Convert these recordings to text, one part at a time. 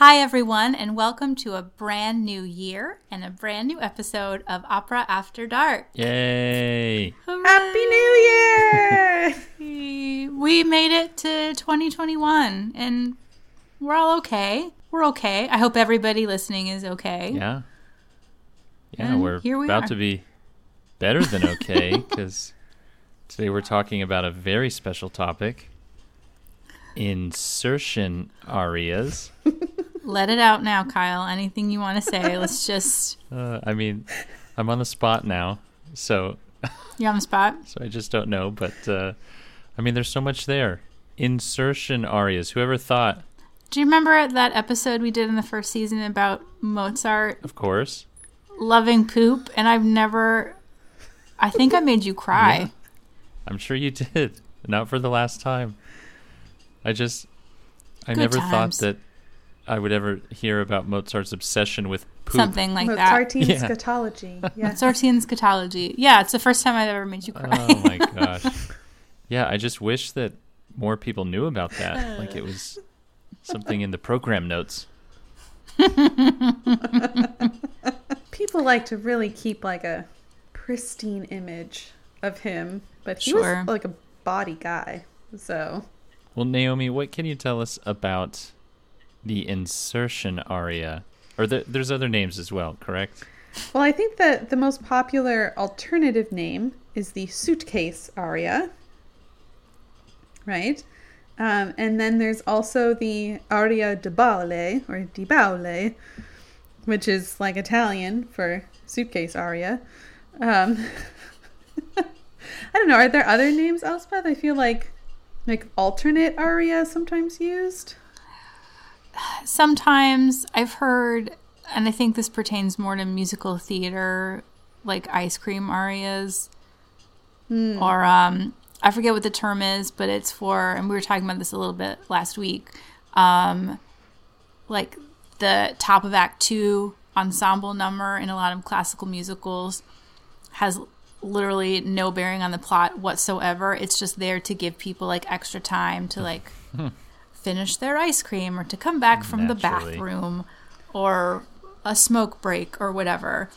Hi, everyone, and welcome to a brand new year and a brand new episode of Opera After Dark. Yay! Happy New Year! we made it to 2021 and we're all okay. We're okay. I hope everybody listening is okay. Yeah. Yeah, And we're here we about are. to be better than okay because today we're talking about a very special topic insertion arias. Let it out now, Kyle. Anything you want to say? Let's just. Uh, I mean, I'm on the spot now, so You're on the spot. so I just don't know, but uh, I mean, there's so much there. Insertion arias. Whoever thought? Do you remember that episode we did in the first season about Mozart Of course. loving poop? And I've never. I think I made you cry. Yeah. I'm sure you did. Not for the last time. I just, I Good never times. thought that I would ever hear about Mozart's obsession with poop. Something like that. Mozartian Yeah. scatology. Yeah. Mozartian scatology. Yeah, it's the first time I've ever made you cry. Oh my gosh. Yeah, I just wish that more people knew about that. Like it was something in the program notes. People like to really keep like a pristine image of him, but he Sure. was like a body guy. So Well, Naomi, what can you tell us about the insertion aria? Or the, there's other names as well, correct? Well, I think that the most popular alternative name is the suitcase aria, right? Um, and then there's also the aria di baule or di baule, which is like Italian for suitcase aria. Um, I don't know. Are there other names, Elspeth? I feel like like alternate aria sometimes used. Sometimes. I've heard, and I think this pertains more to musical theater, like ice cream arias, or um, I forget what the term is, but it's for, and we were talking about this a little bit last week, um, like the top of Act Two ensemble number in a lot of classical musicals has literally no bearing on the plot whatsoever. It's just there to give people like extra time to like hmm. finish their ice cream or to come back from the bathroom or a smoke break or whatever.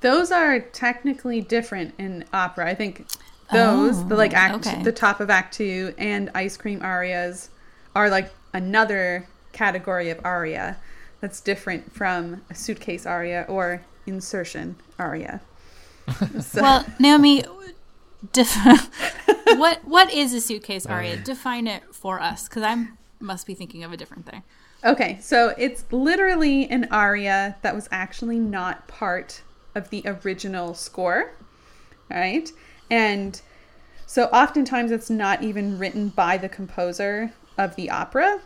Those are technically different in opera. I think those, the like oh, act, okay. the top of Act Two and ice cream arias, are like another category of aria that's different from a suitcase aria or insertion aria. So, Well, Naomi, def- what what is a suitcase aria? Define it for us, because I must be thinking of a different thing. okay, so it's literally an aria that was actually not part of the original score, right? And so oftentimes it's not even written by the composer of the opera.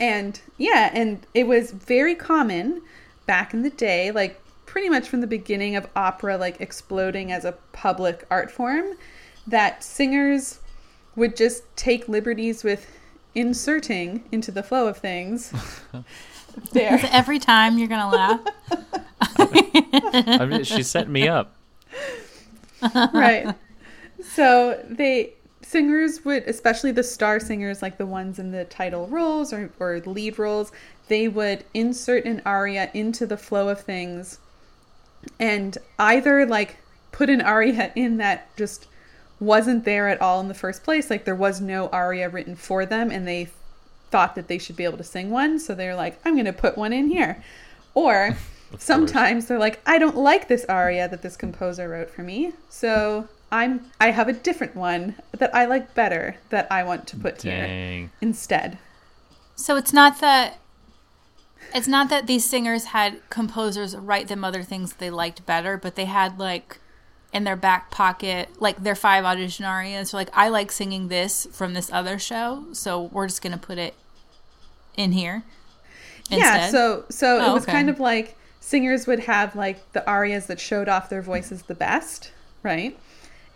And yeah, and it was very common back in the day, like pretty much from the beginning of opera like exploding as a public art form, that singers would just take liberties with inserting into the flow of things. there. Every time you're gonna laugh. I mean, she set me up. right. So they singers would, especially the star singers, like the ones in the title roles or, or lead roles, they would insert an aria into the flow of things and either like put an aria in that just wasn't there at all in the first place, like there was no aria written for them and they thought that they should be able to sing one, so they're like, I'm gonna put one in here. Or sometimes they're like, I don't like this aria that this composer wrote for me, so I'm I have a different one that I like better that I want to put here instead. So it's not that it's not that these singers had composers write them other things they liked better, but they had like in their back pocket like their five audition arias. Like I like singing this from this other show, so we're just gonna put it in here. Yeah, so so Oh, it was okay. kind of like singers would have like the arias that showed off their voices the best, right?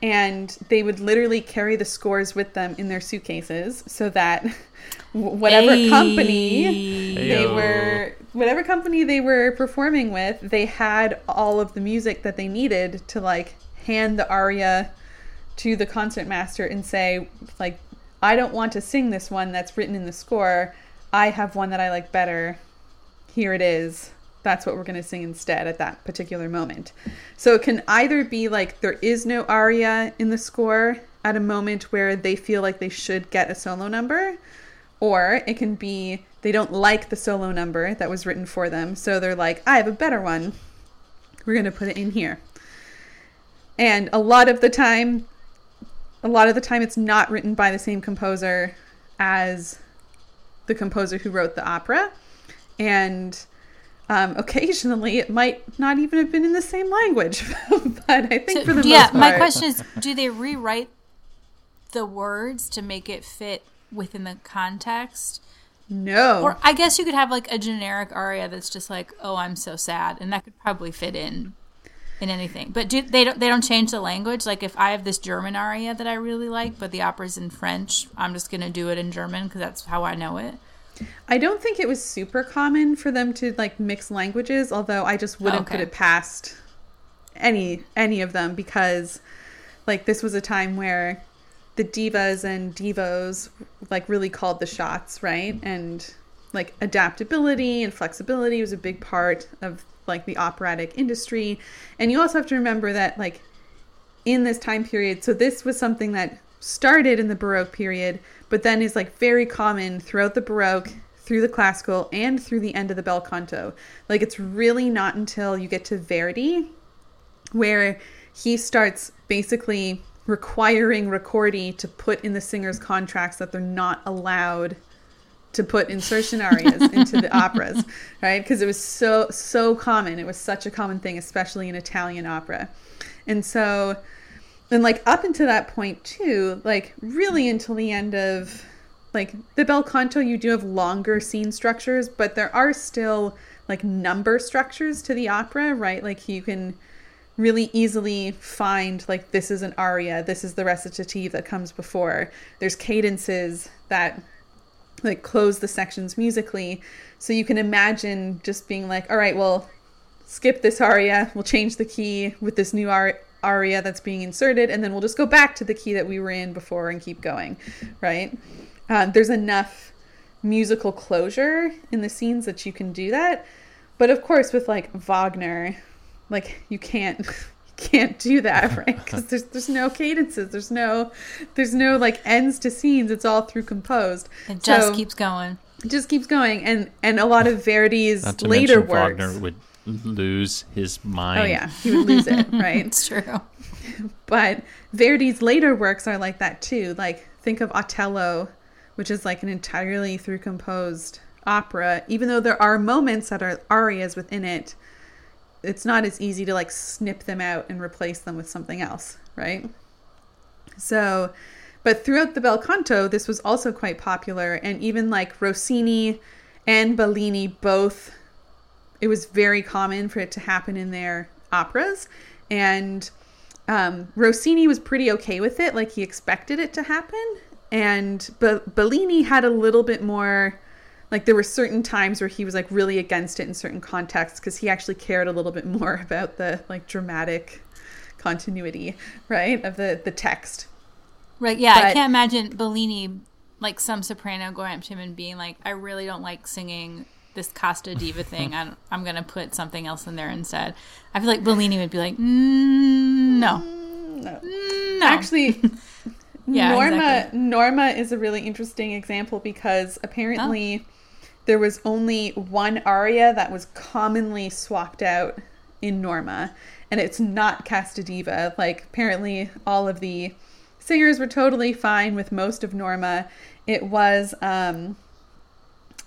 And they would literally carry the scores with them in their suitcases so that w- whatever company they were whatever company they were performing with, they had all of the music that they needed to like hand the aria to the concertmaster and say like I don't want to sing this one that's written in the score. I have one that I like better. Here it is. That's what we're going to sing instead at that particular moment. So it can either be like there is no aria in the score at a moment where they feel like they should get a solo number, or it can be they don't like the solo number that was written for them. So they're like, I have a better one. We're going to put it in here. And a lot of the time, a lot of the time, it's not written by the same composer as the composer who wrote the opera. And um, occasionally, it might not even have been in the same language. but I think So, for the yeah, most part, yeah. my question is do they rewrite the words to make it fit within the context? no. Or I guess you could have like a generic aria that's just like, "Oh, I'm so sad," and that could probably fit in in anything. But do they don't they don't change the language? Like if I have this German aria that I really like, but the opera's in French, I'm just gonna do it in German because that's how I know it. I don't think it was super common for them to like mix languages, although I just wouldn't put it past any any of them because like this was a time where the divas and divos like really called the shots, right? And like adaptability and flexibility was a big part of like the operatic industry. And you also have to remember that like in this time period. So this was something that started in the Baroque period, but then is like very common throughout the Baroque, through the classical, and through the end of the bel canto. Like it's really not until you get to Verdi where he starts basically requiring Ricordi to put in the singer's contracts that they're not allowed to put insertion arias into the operas, right? Because it was so so common. It was such a common thing, especially in Italian opera. And so and like up until that point too, like really until the end of like the bel canto you do have longer scene structures, but there are still like number structures to the opera, right? Like you can really easily find like this is an aria, this is the recitative that comes before. There's cadences that like close the sections musically. So you can imagine just being like, all right, well, skip this aria, we'll change the key with this new ar- aria that's being inserted, and then we'll just go back to the key that we were in before and keep going, right? Um, there's enough musical closure in the scenes that you can do that. But of course, with like Wagner, like you can't you can't do that right because there's there's no cadences there's no there's no like ends to scenes it's all through composed It just So- keeps going. it just keeps going and and a lot of verdi's Not to later mention works Wagner would Mm-hmm. lose his mind. oh yeah. He would lose it right? It's true. but verdi's later works are like that too. Like think of otello which is like an entirely through composed opera. Even though there are moments that are arias within it it's not as easy to like snip them out and replace them with something else right? So but throughout the bel canto this was also quite popular. And even like rossini and bellini both it was very common for it to happen in their operas and um, rossini was pretty okay with it like he expected it to happen and but bellini had a little bit more like there were certain times where he was like really against it in certain contexts because he actually cared a little bit more about the like dramatic continuity right of the the text Right. Yeah, I can't imagine Bellini, like some soprano, going up to him and being like, "I really don't like singing this Casta Diva thing. I'm, I'm going to put something else in there instead." I feel like Bellini would be like, mm, "No, no no." actually Yeah, norma exactly. norma is a really interesting example because apparently there was only one aria that was commonly swapped out in norma and it's not casta diva like apparently all of the singers were totally fine with most of norma it was um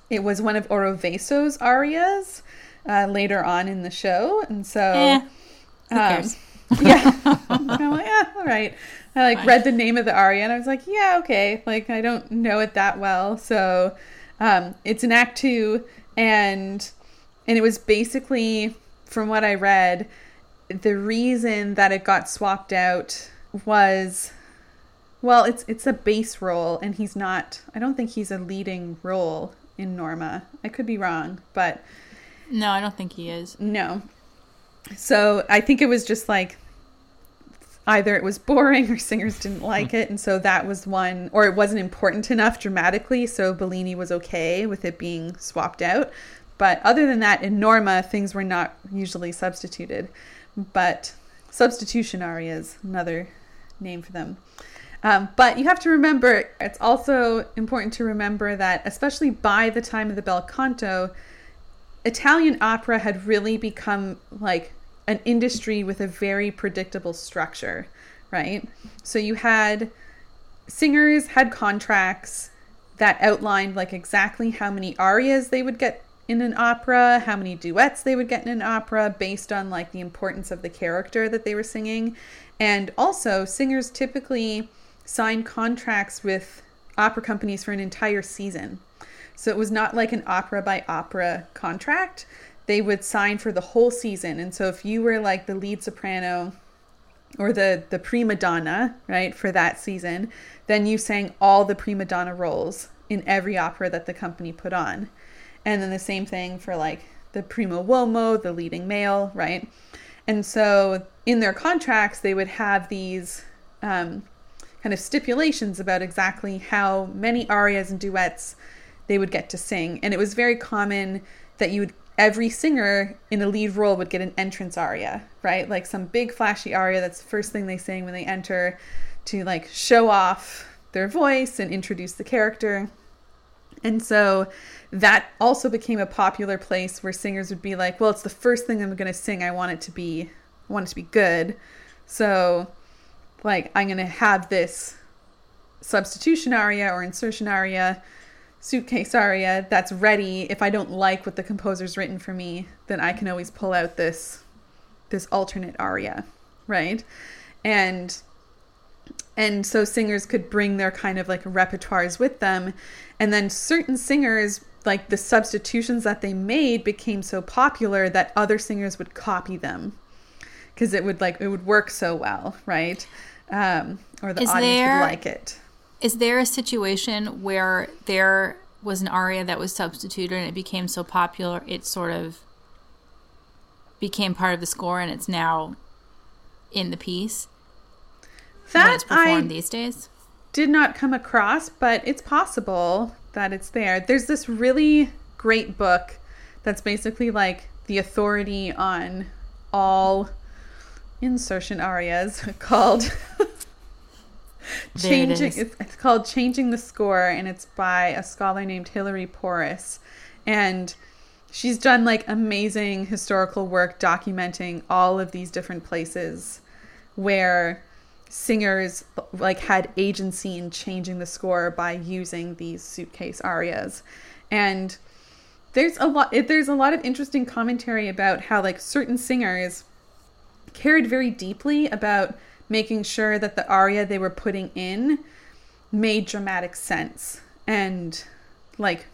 it was one of oroveso's arias uh, later on in the show and so Eh, who um, cares? yeah. I'm like, yeah, all right. I like Fine. read the name of the aria and I was like, yeah, okay. Like I don't know it that well. So um it's an act two and and it was basically from what I read, the reason that it got swapped out was well, it's it's a bass role and he's not I don't think he's a leading role in Norma. I could be wrong, but No, I don't think he is. no. So I think it was just like either it was boring or singers didn't like hmm. it and so that was one or it wasn't important enough dramatically so bellini was okay with it being swapped out but other than that in norma things were not usually substituted but substitution arias another name for them um, but you have to remember it's also important to remember that especially by the time of the bel canto italian opera had really become like an industry with a very predictable structure, right? So you had singers had contracts that outlined like exactly how many arias they would get in an opera, how many duets they would get in an opera based on like the importance of the character that they were singing. And also, singers typically signed contracts with opera companies for an entire season. So it was not like an opera by opera contract they would sign for the whole season. And so if you were like the lead soprano or the the prima donna, right, for that season, then you sang all the prima donna roles in every opera that the company put on. And then the same thing for like the primo uomo, the leading male, right? And so in their contracts, they would have these um, kind of stipulations about exactly how many arias and duets they would get to sing. And it was very common that you would every singer in a lead role would get an entrance aria, right? Like some big flashy aria that's the first thing they sing when they enter to like show off their voice and introduce the character. And so that also became a popular place where singers would be like, well, it's the first thing I'm going to sing. I want it to be I want it to be good. So like I'm going to have this substitution aria or insertion aria suitcase aria that's ready. If i don't like what the composer's written for me then i can always pull out this this alternate aria right? And and so singers could bring their kind of like repertoires with them. And then certain singers like the substitutions that they made became so popular that other singers would copy them because it would like it would work so well right um, or the Is audience there- would like it Is there a situation where there was an aria that was substituted and it became so popular it sort of became part of the score and it's now in the piece when that it's performed I these days? did not come across, but it's possible that it's there. There's this really great book that's basically like the authority on all insertion arias called There it changing it's, it's called changing the score and it's by a scholar named Hilary Poriss. And she's done like amazing historical work documenting all of these different places where singers like had agency in changing the score by using these suitcase arias. And there's a lot there's a lot of interesting commentary about how like certain singers cared very deeply about making sure that the aria they were putting in made dramatic sense and like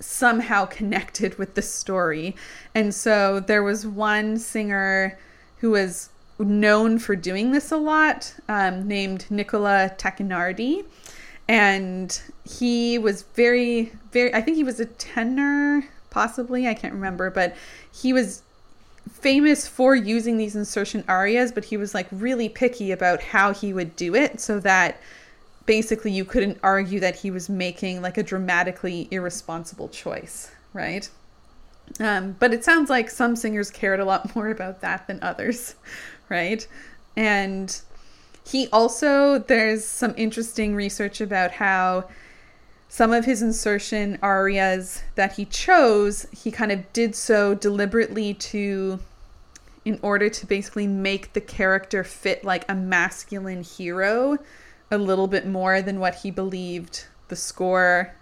somehow connected with the story. And so there was one singer who was known for doing this a lot, um, named Nicola Tacchinardi. And he was very, very, I think he was a tenor, possibly, I can't remember, but he was famous for using these insertion arias, but he was like really picky about how he would do it so that basically you couldn't argue that he was making like a dramatically irresponsible choice, right? Um, but it sounds like some singers cared a lot more about that than others, right? And he also, there's some interesting research about how some of his insertion arias that he chose, he kind of did so deliberately to, in order to basically make the character fit like a masculine hero a little bit more than what he believed the score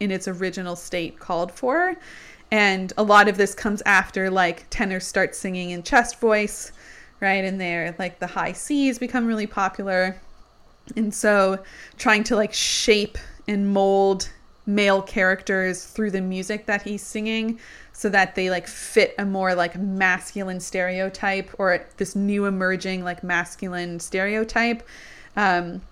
in its original state called for. And a lot of this comes after like tenors start singing in chest voice, right? And there, like the high C's become really popular. And so trying to like shape and mold male characters through the music that he's singing so that they like fit a more like masculine stereotype or this new emerging like masculine stereotype um,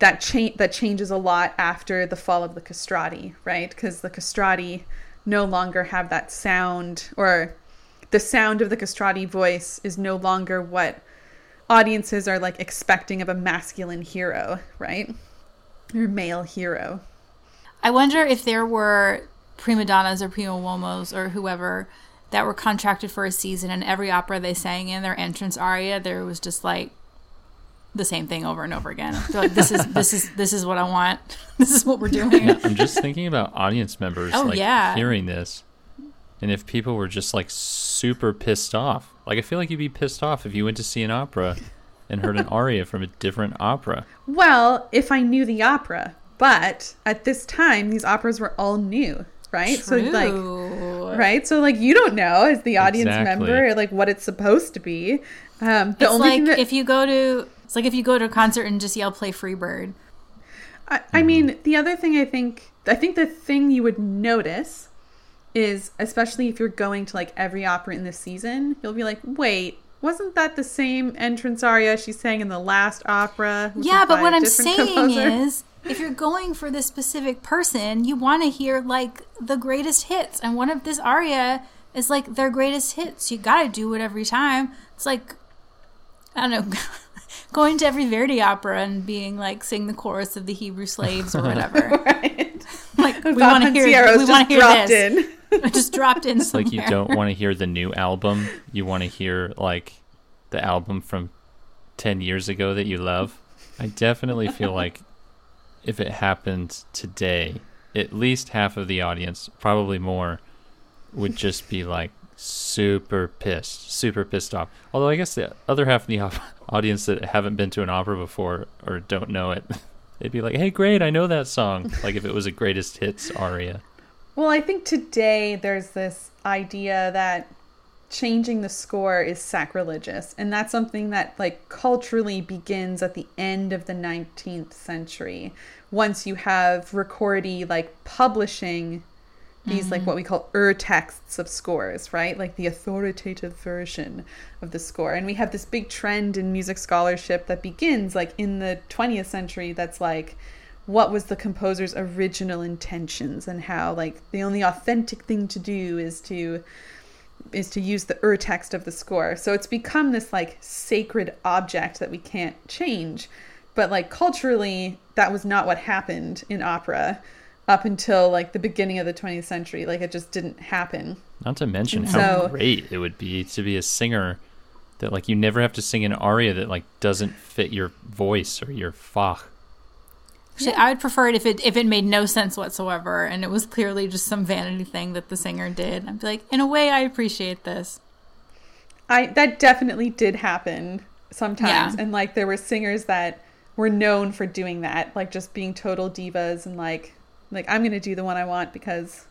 that change that changes a lot after the fall of the castrati right because the castrati no longer have that sound or the sound of the castrati voice is no longer what audiences are like expecting of a masculine hero, right? Or male hero. I wonder if there were prima donnas or prima uomos or whoever that were contracted for a season and every opera they sang in their entrance aria there was just like the same thing over and over again. They're like this is this is this is what I want. This is what we're doing. Yeah, I'm just thinking about audience members Oh, like yeah. hearing this. And if people were just like super pissed off. Like I feel like you'd be pissed off if you went to see an opera and heard an aria from a different opera. Well, if I knew the opera, but at this time these operas were all new, right? So like right? So like you don't know as the audience Exactly. member like what it's supposed to be. Um the it's only like that if you go to it's like if you go to a concert and just yell play Freebird. I, I mean, the other thing I think, I think the thing you would notice is, especially if you're going to like every opera in the season, you'll be like, wait, wasn't that the same entrance aria she sang in the last opera? Yeah, but what I'm saying composer?" is if you're going for this specific person, you want to hear like the greatest hits. And one of this aria is like their greatest hits. You got to do it every time. It's like, I don't know, going to every Verdi opera and being like, sing the chorus of the Hebrew slaves or whatever. right? like, we want to hear, we want to hear this. in. It just dropped in It's like you don't want to hear the new album. You want to hear like the album from 10 years ago that you love. I definitely feel like if it happened today, at least half of the audience, probably more, would just be like super pissed, super pissed off. Although I guess the other half of the audience that haven't been to an opera before or don't know it, they'd be like, "Hey, great, I know that song." Like if it was a greatest hits aria. Well, I think today there's this idea that changing the score is sacrilegious, and that's something that like culturally begins at the end of the 19th century. Once you have Ricordi like publishing these like mm-hmm. what we call ur texts of scores, right? Like the authoritative version of the score. And we have this big trend in music scholarship that begins like in the 20th century that's like what was the composer's original intentions and how like the only authentic thing to do is to is to use the ur text of the score. So it's become this like sacred object that we can't change. But like culturally, that was not what happened in opera up until like the beginning of the 20th century. Like it just didn't happen. Not to mention how so- great it would be to be a singer that like you never have to sing an aria that like doesn't fit your voice or your fach. Actually, I would prefer it if it if it made no sense whatsoever and it was clearly just some vanity thing that the singer did. I'd be like, in a way, I appreciate this. I that definitely did happen sometimes, Yeah. and like there were singers that were known for doing that, like just being total divas and like like I'm gonna do the one I want because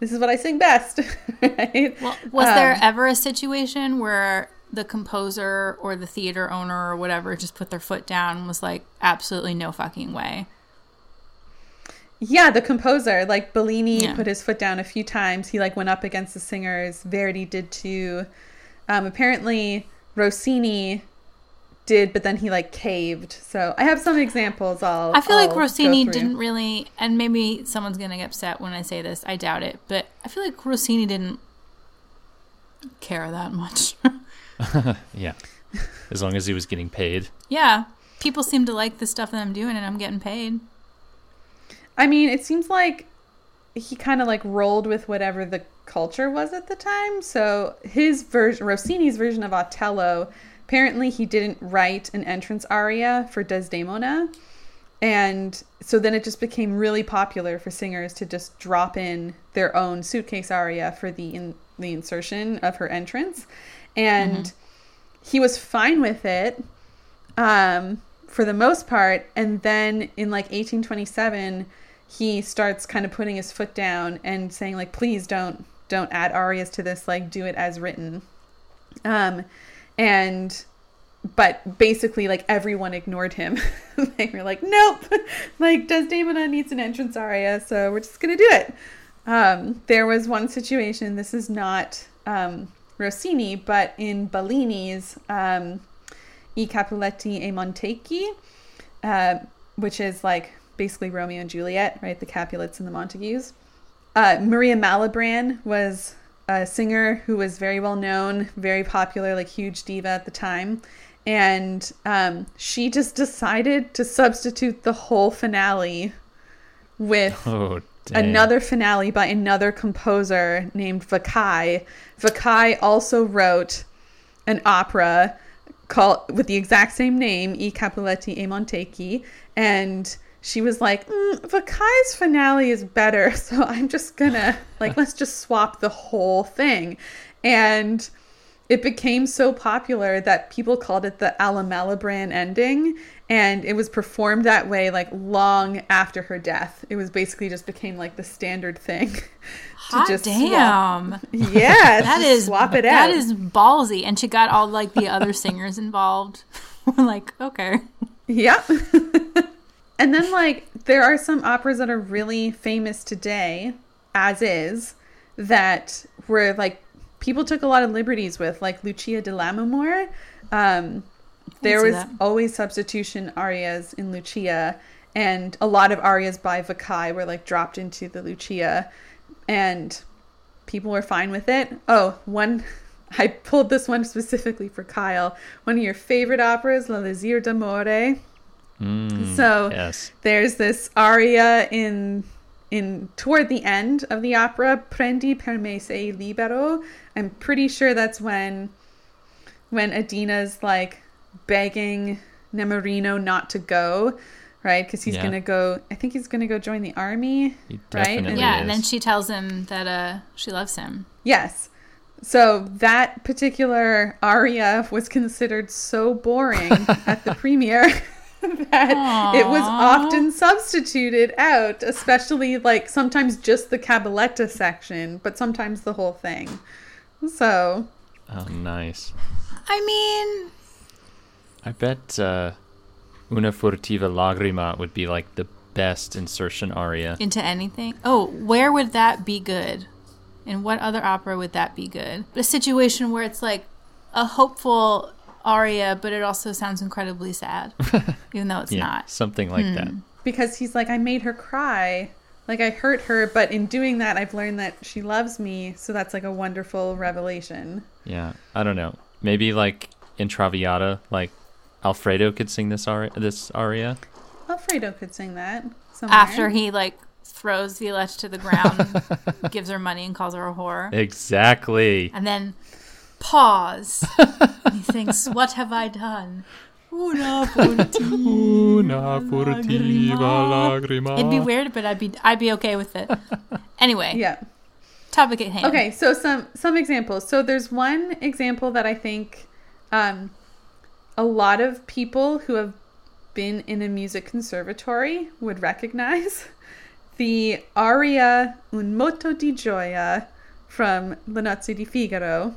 this is what I sing best. right? Well, was there Um, ever a situation where the composer or the theater owner or whatever just put their foot down and was like, absolutely no fucking way? Yeah, the composer, like Bellini, Yeah. put his foot down a few times. He like went up against the singers. Verdi did too. Um, apparently, Rossini did, but then he like caved. So I have some examples. I'll. I feel like I'll go Rossini didn't really, and maybe someone's to get upset when I say this. I doubt it, but I feel like Rossini didn't care that much. Yeah. As long as he was getting paid. yeah, people seem to like the stuff that I'm doing, and I'm getting paid. I mean, it seems like he kind of like rolled with whatever the culture was at the time. So his version, Rossini's version of Otello, apparently he didn't write an entrance aria for Desdemona. And so then it just became really popular for singers to just drop in their own suitcase aria for the in, the insertion of her entrance. And he was fine with it um, for the most part. And then in like 1827, he starts kind of putting his foot down and saying like, please don't don't add arias to this. Like, do it as written. Um, and but basically like everyone ignored him. they were like, nope, like does Desdemona needs an entrance aria, so we're just gonna do it. Um, there was one situation. This is not um, Rossini, but in Bellini's um, I Capuleti e Montecchi, uh, which is like basically Romeo and Juliet, right? The Capulets and the Montagues. Uh, Maria Malibran was a singer who was very well known, very popular, like huge diva at the time. and um, she just decided to substitute the whole finale with Oh, dang. another finale by another composer named Vaccai. Vaccai also wrote an opera called with the exact same name, I Capuleti e Montecchi, and she was like, mm, Vaccai's finale is better, so I'm just gonna like let's just swap the whole thing, and it became so popular that people called it the Alla Malibran ending, and it was performed that way like long after her death. It was basically just became like the standard thing. to Hot just swap- damn. Yeah, That just is swap it That out. is ballsy, and she got all like the other singers involved. We're like, okay, Yep. and then like there are some operas that are really famous today, as is, that were like people took a lot of liberties with, like Lucia di Lammermoor. Um, there was that. always substitution arias in Lucia, and a lot of arias by Vaccai were like dropped into the Lucia, and people were fine with it. Oh, one. I pulled this one specifically for Kyle. One of your favorite operas, L'elisir d'Amore. Mm, So yes. there's this aria in in toward the end of the opera, Prendi per me sei libero. I'm pretty sure that's when when Adina's like begging Nemorino not to go, right? Because he's Yeah. gonna go. I think he's gonna go join the army. Right? definitely yeah. is. And then she tells him that uh she loves him. Yes. So that particular aria was considered so boring at the premiere that it was often substituted out, especially like sometimes just the cabaletta section, but sometimes the whole thing. So, Oh, nice. I mean, I bet uh, Una furtiva lagrima would be like the best insertion aria. into anything. Oh, where would that be good? In what other opera would that be good? A situation where it's like a hopeful aria, but it also sounds incredibly sad, even though it's yeah, not. something like that. Hmm. because he's like, I made her cry. Like, I hurt her, but in doing that, I've learned that she loves me. So that's like a wonderful revelation. Yeah, I don't know. Maybe like in Traviata, like Alfredo could sing this aria. This aria. Alfredo could sing that. Somewhere. After he like throws Violette to the ground, gives her money, and calls her a whore, Exactly. and then pause. and he thinks, "What have I done?" Una furtiva Una furtiva lagrima. It'd be weird, but I'd be I'd be okay with it. Anyway, Yeah. topic at hand. Okay, so some some examples. So there's one example that I think um, a lot of people who have been in a music conservatory would recognize the aria Un moto di gioia from Le Nozze di Figaro.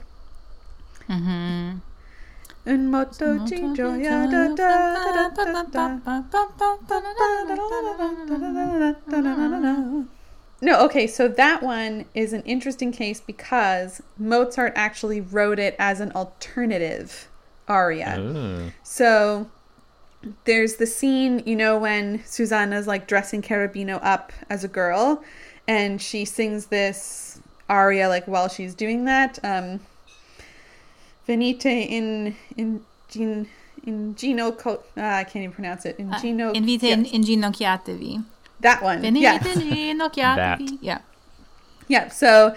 Mm-hmm. Un moto gioia. da, da, da, da, da, da. No, okay, so that one is an interesting case because Mozart actually wrote it as an alternative aria. Oh. So there's the scene, you know, when Susanna's like dressing Cherubino up as a girl and she sings this aria like while she's doing that. Um Venite in in gin in Gino co- ah, I can't even pronounce it. In Uh, Gino Invite yeah, in inginocchiatevi. that one. Venite Yeah. inginocchiatevi. Yeah. Yeah, so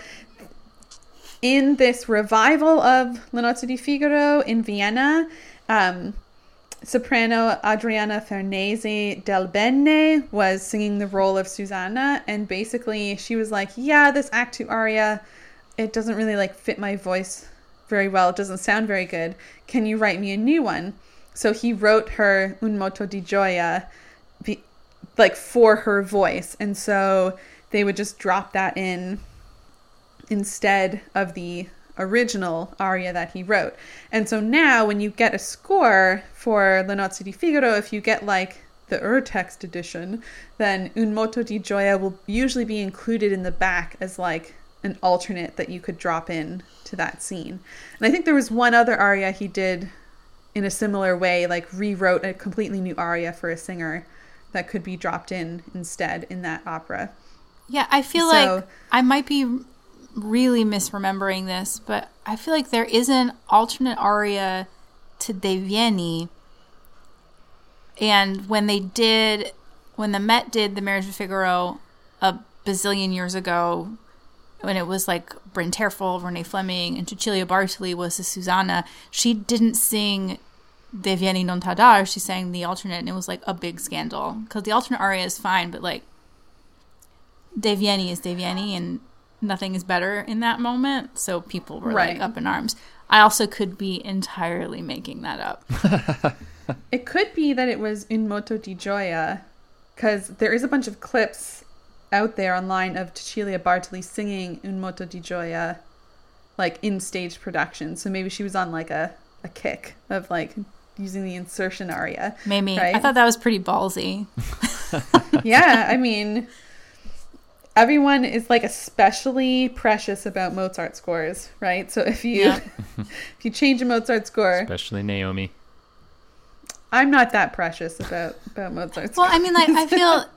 in this revival of La Nozze di Figaro in Vienna, um, soprano Adriana Ferrarese del Bene was singing the role of Susanna, and basically she was like, "Yeah, this Act Two aria, it doesn't really like fit my voice very well. It doesn't sound very good. Can you write me a new one?" So he wrote her Un moto di gioia, like for her voice, and so they would just drop that in instead of the original aria that he wrote. And so now when you get a score for Le Nozze di Figaro, if you get like the Urtext edition, then Un moto di gioia will usually be included in the back as like an alternate that you could drop in to that scene. And I think there was one other aria he did in a similar way, like rewrote a completely new aria for a singer that could be dropped in instead in that opera. Yeah, I feel So- like I might be really misremembering this, but I feel like there is an alternate aria to Deh vieni. And when they did, when the Met did the Marriage of Figaro a bazillion years ago, when it was like Bryn Terfel, Renee Fleming, and Cecilia Bartoli was the Susanna, she didn't sing Deh vieni non tardar, she sang the alternate, and it was like a big scandal. Because the alternate aria is fine, but like Deh vieni is Deh vieni, and nothing is better in that moment. So people were Right. like up in arms. I also could be entirely making that up. It could be that it was in Moto di Gioia, because there is a bunch of clips out there online of Cecilia Bartoli singing Un Moto di Gioia, like in stage production. So maybe she was on like a, a kick of like using the insertion aria. Maybe I thought that was pretty ballsy. yeah, I mean, everyone is like especially precious about Mozart scores, right? So if you Yeah. if you change a Mozart score, Especially Naomi. I'm not that precious about about Mozart Well, scores. I mean, like I feel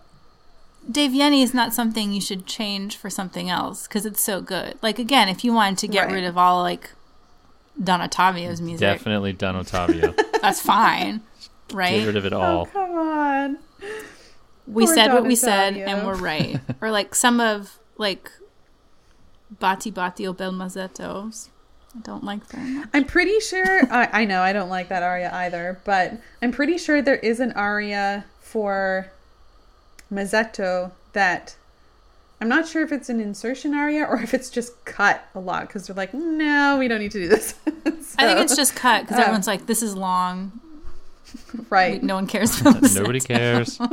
Deh vieni is not something you should change for something else because it's so good. Like again, if you wanted to get Right. rid of all like Don Ottavio's music, Definitely Don Ottavio. that's fine, right? Get right? rid of it oh all. come on. we Poor said what Don we said, and we're right. or like some of like Batti Batti o Bel Masettos. I don't like very much. I'm pretty sure. I, I know I don't like that aria either, but I'm pretty sure there is an aria for Masetto that I'm not sure if it's an insertion aria or if it's just cut a lot because they're like, no, we don't need to do this. I think it's just cut because um, everyone's like, "This is long. right. No one cares about this." Nobody cares.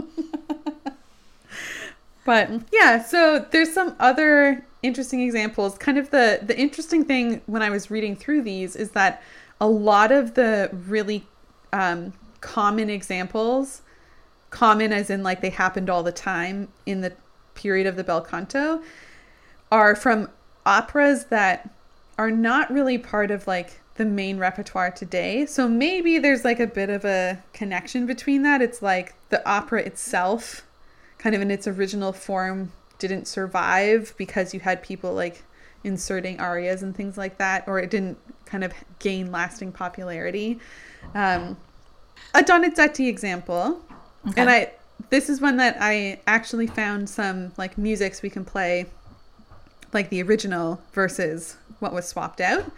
But yeah, so there's some other interesting examples. Kind of the the interesting thing when I was reading through these is that a lot of the really um, common examples, common as in like they happened all the time in the period of the bel canto, are from operas that are not really part of like the main repertoire today. So maybe there's like a bit of a connection between that. It's like the opera itself kind of in its original form didn't survive because you had people like inserting arias and things like that or it didn't kind of gain lasting popularity um, a donizetti example and i this is one that i actually found some like musics we can play like the original versus what was swapped out.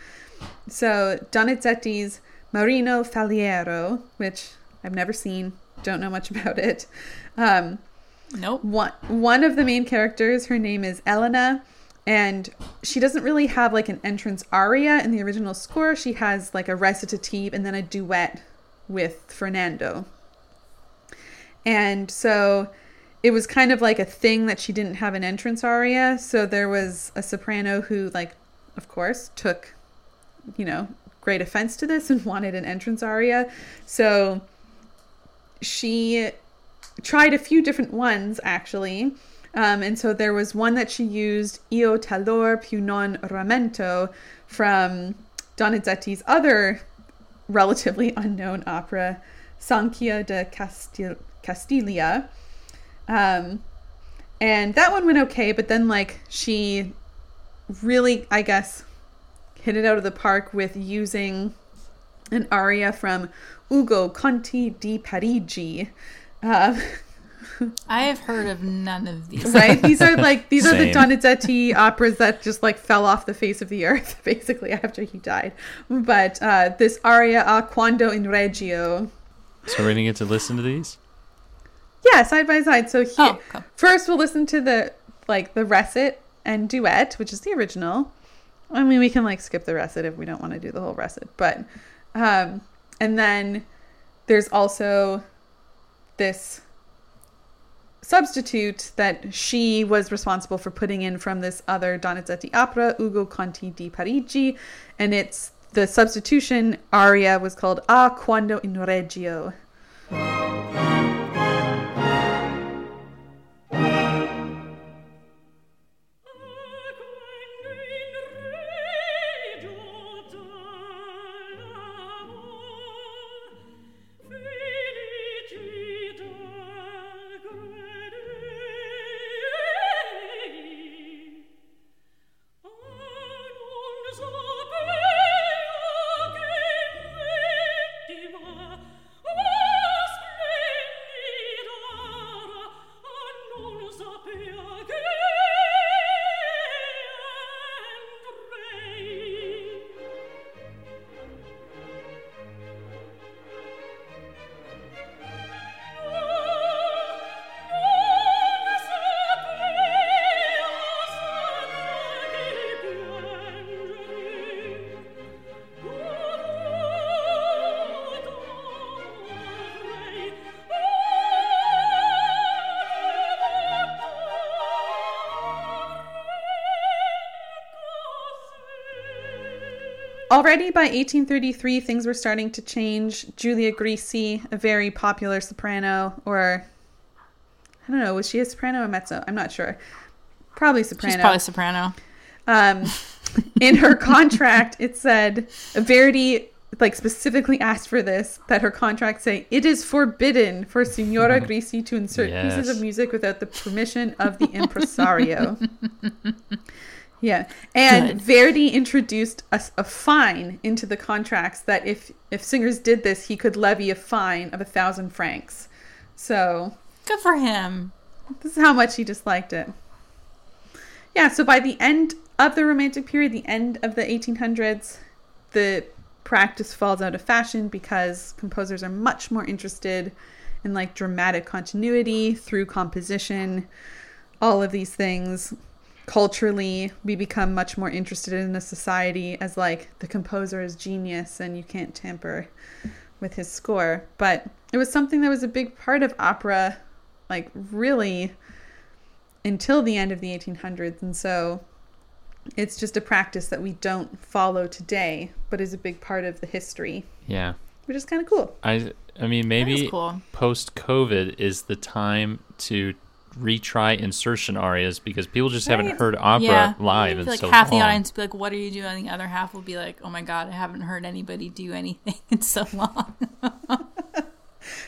So donizetti's marino faliero which i've never seen don't know much about it. Um, Nope. one one of the main characters her name is elena and she doesn't really have like an entrance aria in the original score. She has like a recitative and then a duet with fernando and so it was kind of like a thing that she didn't have an entrance aria so there was a soprano who like of course took you know great offense to this and wanted an entrance aria so she tried a few different ones actually. Um, and so there was one that she used Io talor più non ramento from Donizetti's other relatively unknown opera, Sancia de Castil- Castiglia. Um, and that one went okay, but then like she really, I guess, hit it out of the park with using an aria from Ugo Conte di Parigi. Uh, I have heard of none of these. right? These are like these are the Donizetti operas that just like fell off the face of the earth basically after he died. But uh, this aria a quando in Reggio, So we're gonna get to listen to these. Yeah, side by side. So here, Oh, okay. first we'll listen to the like the recit and duet, which is the original. I mean, we can like skip the recit if we don't want to do the whole recit, but um, and then there's also this substitute that she was responsible for putting in from this other Donizetti opera, Ugo Conte di Parigi, and it's the substitution aria was called A Quando in Reggio. Already by 1833, things were starting to change. Julia Grisi, a very popular soprano, or I don't know, was she a soprano or mezzo? I'm not sure. Probably soprano. She's probably soprano. Um, in her contract, it said Verdi like specifically asked for this that her contract say it is forbidden for Signora Grisi to insert pieces of music without the permission of the impresario. yeah, and Good. Verdi introduced a, a fine into the contracts that if if singers did this, he could levy a fine of a thousand francs. So Good for him. this is how much he disliked it. Yeah, so by the end of the Romantic period, the end of the 1800s, the practice falls out of fashion because composers are much more interested in like dramatic continuity through composition, all of these things. Culturally, we become much more interested in a society as like the composer is genius and you can't tamper with his score. But it was something that was a big part of opera like really until the end of the 1800s and so it's just a practice that we don't follow today but is a big part of the history Yeah. which is kind of cool I I mean maybe cool. post COVID is the time to retry insertion arias because people just haven't heard opera yeah. live I in feel like so half long. the audience will be like, "What are you doing?" And the other half will be like, "Oh my god, I haven't heard anybody do anything in so long."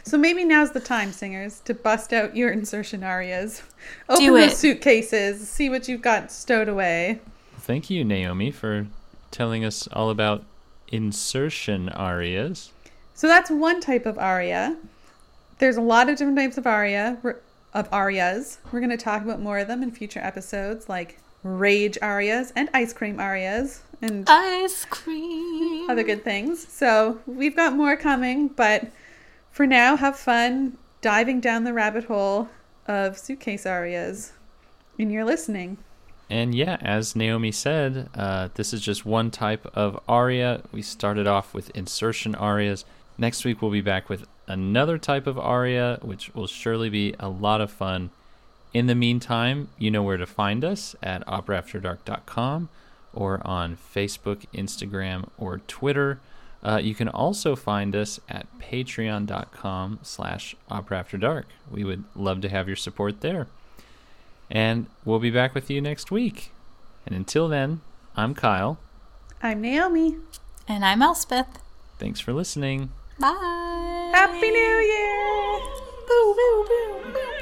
so maybe now's the time singers to bust out your insertion arias open Do those it. suitcases see what you've got stowed away Thank you, Naomi, for telling us all about insertion arias. So that's one type of aria. There's a lot of different types of aria of arias. We're going to talk about more of them in future episodes, like rage arias and ice cream arias and Ice cream. other good things. So we've got more coming, but for now, have fun diving down the rabbit hole of suitcase arias in your listening. And yeah, as Naomi said, uh, this is just one type of aria. We started off with insertion arias. Next week, we'll be back with another type of aria, which will surely be a lot of fun. In the meantime, you know where to find us at operaafterdark.com or on Facebook, Instagram, or Twitter. Uh, you can also find us at patreon.com slash operaafterdark. We would love to have your support there. And we'll be back with you next week. And until then, I'm Kyle. I'm Naomi. And I'm Elspeth. Thanks for listening. Bye. Happy New Year! Boo, boo, boo, boo.